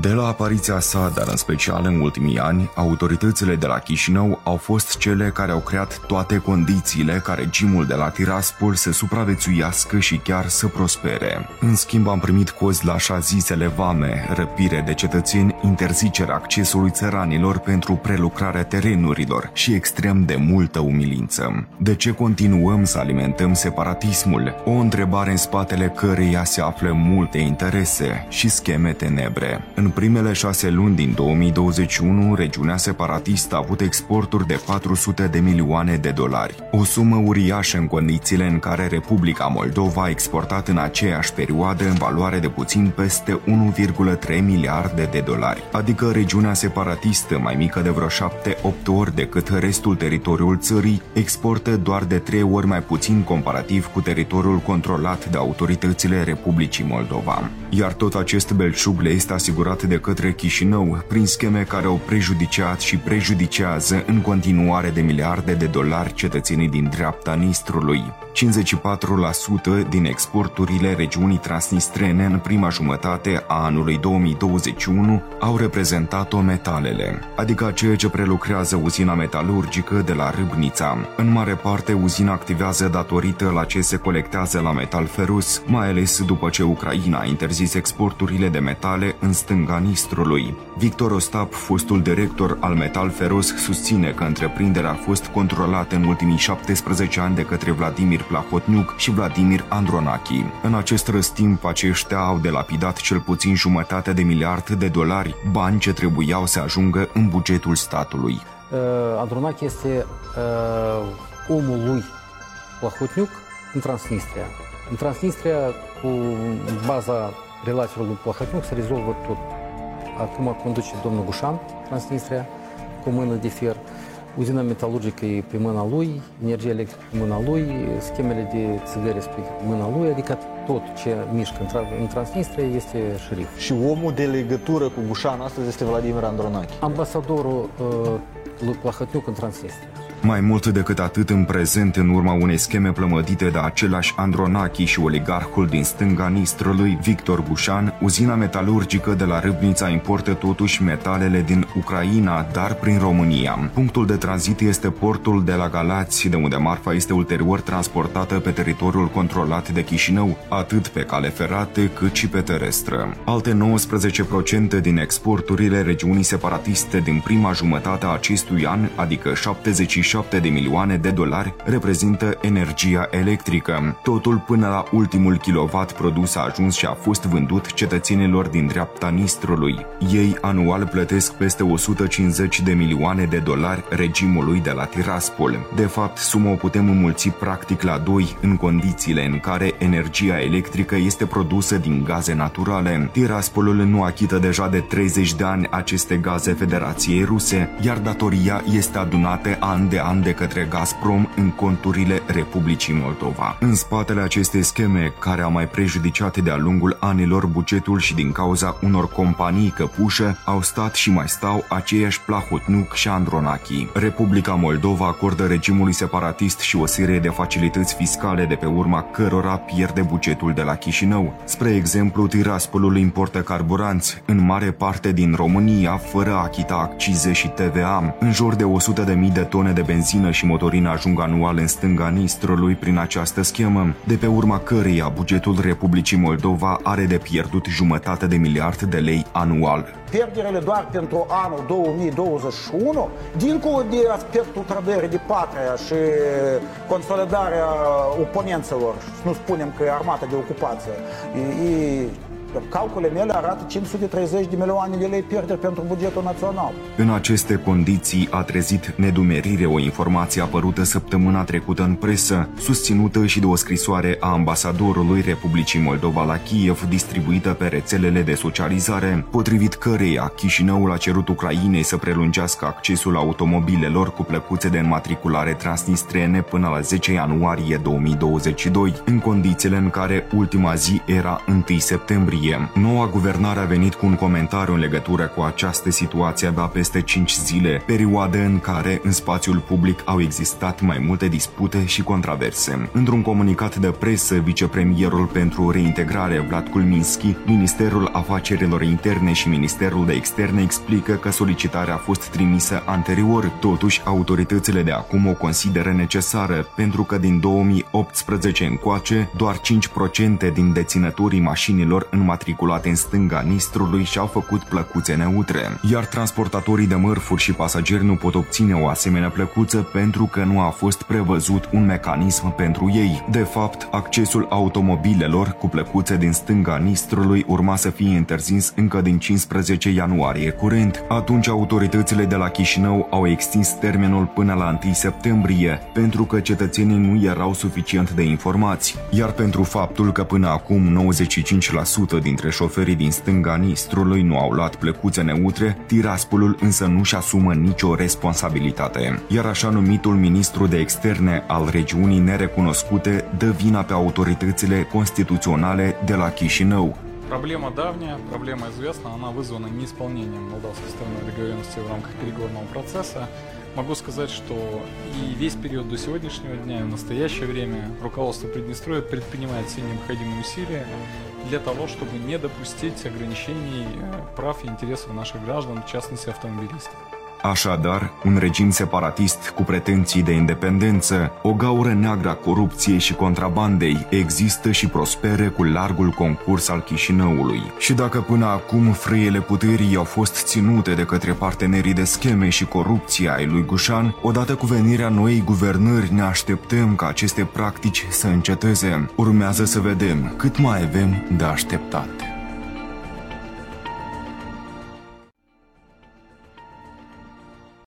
De la apariția sa, dar în special în ultimii ani, autoritățile de la Chișinău au fost cele care au creat toate condițiile ca regimul de la Tiraspol să supraviețuiască și chiar să prospere. În schimb am primit cozi la așa zisele vame, răpire de cetățeni, interzicerea accesului țăranilor pentru prelucrarea terenurilor și extrem de multă umilință. De ce continuăm să alimentăm separatismul? O întrebare în spatele căreia se află multe interese și scheme tenebre. În primele șase luni din 2021, regiunea separatistă a avut exporturi de 400 de milioane de dolari. O sumă uriașă în condițiile în care Republica Moldova a exportat în aceeași perioadă în valoare de puțin peste 1,3 miliarde de dolari, adică regiunea separatistă, mai mică de vreo 7-8 ori decât restul teritoriul țării, exportă doar de 3 ori mai puțin comparativ cu teritoriul controlat de autoritățile Republicii Moldova. Iar tot acest belșug le este asigurat asigurat de către Chișinău prin scheme care au prejudiciat și prejudicează în continuare de miliarde de dolari cetățenii din dreapta Nistrului. 54% din exporturile regiunii transnistrene în prima jumătate a anului 2021 au reprezentat-o metalele, adică ceea ce prelucrează uzina metalurgică de la Râbnița. În mare parte, uzina activează datorită la ce se colectează la metal ferus, mai ales după ce Ucraina a interzis exporturile de metale în stânga Nistrului. Victor Ostap, fostul director al Metal Feros, susține că întreprinderea a fost controlată în ultimii 17 ani de către Vladimir Plahotniuc și Vladimir Andronachi. În acest răstimp, aceștia au delapidat cel puțin jumătate de miliard de dolari, bani ce trebuiau să ajungă în bugetul statului. Uh, Andronachi este uh, omul lui Plahotniuc în Transnistria. În Transnistria, cu baza relațiilor lui Plahotniuc, se rezolvă tot. Acum conduce domnul Gușan, Transnistria, cu mână de fier. Uzina metalurgică e pe mâna lui, energia electrică pe mâna lui, schemele de țigări pe mâna lui, adică tot ce mișcă în, tra- în Transnistria este șerif. Și omul de legătură cu Gușan astăzi este Vladimir Andronachi. Ambasadorul uh, lui Plahotniuc în Transnistria. Mai mult decât atât, în prezent, în urma unei scheme plămădite de același Andronachi și oligarhul din stânga Nistrului, Victor Bușan, uzina metalurgică de la Râbnița importă totuși metalele din Ucraina, dar prin România. Punctul de tranzit este portul de la Galați, de unde marfa este ulterior transportată pe teritoriul controlat de Chișinău, atât pe cale ferată cât și pe terestră. Alte 19% din exporturile regiunii separatiste din prima jumătate a acestui an, adică 77 27 de milioane de dolari reprezintă energia electrică. Totul până la ultimul kilowatt produs a ajuns și a fost vândut cetățenilor din dreapta Nistrului. Ei anual plătesc peste 150 de milioane de dolari regimului de la Tiraspol. De fapt, suma o putem înmulți practic la 2 în condițiile în care energia electrică este produsă din gaze naturale. Tiraspolul nu achită deja de 30 de ani aceste gaze Federației Ruse, iar datoria este adunată an de an de către Gazprom în conturile Republicii Moldova. În spatele acestei scheme, care a mai prejudiciat de-a lungul anilor bugetul și din cauza unor companii căpușă, au stat și mai stau aceiași Plahotniuc și Andronachi. Republica Moldova acordă regimului separatist și o serie de facilități fiscale de pe urma cărora pierde bugetul de la Chișinău. Spre exemplu, Tiraspolul importă carburanți, în mare parte din România, fără a achita accize și TVA. În jur de 100.000 de tone de benzină și motorină ajung anual în stânga Nistrului prin această schemă, de pe urma căreia bugetul Republicii Moldova are de pierdut jumătate de miliard de lei anual. Pierderile doar pentru anul 2021, dincolo de aspectul trădării de patria și consolidarea oponenților, nu spunem că e armata de ocupație, e, e calculele mele arată 530 de milioane de lei pierderi pentru bugetul național. În aceste condiții a trezit nedumerire o informație apărută săptămâna trecută în presă, susținută și de o scrisoare a ambasadorului Republicii Moldova la Kiev, distribuită pe rețelele de socializare, potrivit căreia Chișinăul a cerut Ucrainei să prelungească accesul automobilelor cu plăcuțe de înmatriculare transnistrene până la 10 ianuarie 2022, în condițiile în care ultima zi era 1 septembrie septembrie. Noua guvernare a venit cu un comentariu în legătură cu această situație abia peste 5 zile, perioadă în care în spațiul public au existat mai multe dispute și controverse. Într-un comunicat de presă, vicepremierul pentru reintegrare Vlad Kulminski, Ministerul Afacerilor Interne și Ministerul de Externe explică că solicitarea a fost trimisă anterior, totuși autoritățile de acum o consideră necesară pentru că din 2018 încoace doar 5% din deținătorii mașinilor înmatriculate în stânga Nistrului și-au făcut plăcuțe neutre, iar transportatorii de mărfuri și pasageri nu pot obține o asemenea plăcuță pentru că nu a fost prevăzut un mecanism pentru ei. De fapt, accesul automobilelor cu plăcuțe din stânga Nistrului urma să fie interzis încă din 15 ianuarie curent. Atunci autoritățile de la Chișinău au extins termenul până la 1 septembrie, pentru că cetățenii nu erau suficient de informați, iar pentru faptul că până acum dintre șoferii din stânga Nistrului nu au luat plăcuțe neutre, Tiraspolul însă nu-și asumă nicio responsabilitate. Iar așa numitul ministru de externe al regiunii nerecunoscute dă vina pe autoritățile constituționale de la Chișinău, Проблема давняя, проблема известна, она вызвана неисполнением молдавской стороны договоренности в рамках переговорного процесса. Могу сказать, что и весь период до сегодняшнего дня, и в настоящее время руководство Приднестровья предпринимает все необходимые усилия для того, чтобы не допустить ограничений прав и интересов наших граждан, в частности автомобилистов. Așadar, un regim separatist cu pretenții de independență, o gaură neagră a corupției și contrabandei, există și prospere cu largul concurs al Chișinăului. Și dacă până acum frâiele puterii au fost ținute de către partenerii de scheme și corupția ai lui Gușan, odată cu venirea noii guvernări ne așteptăm ca aceste practici să înceteze. Urmează să vedem cât mai avem de așteptat.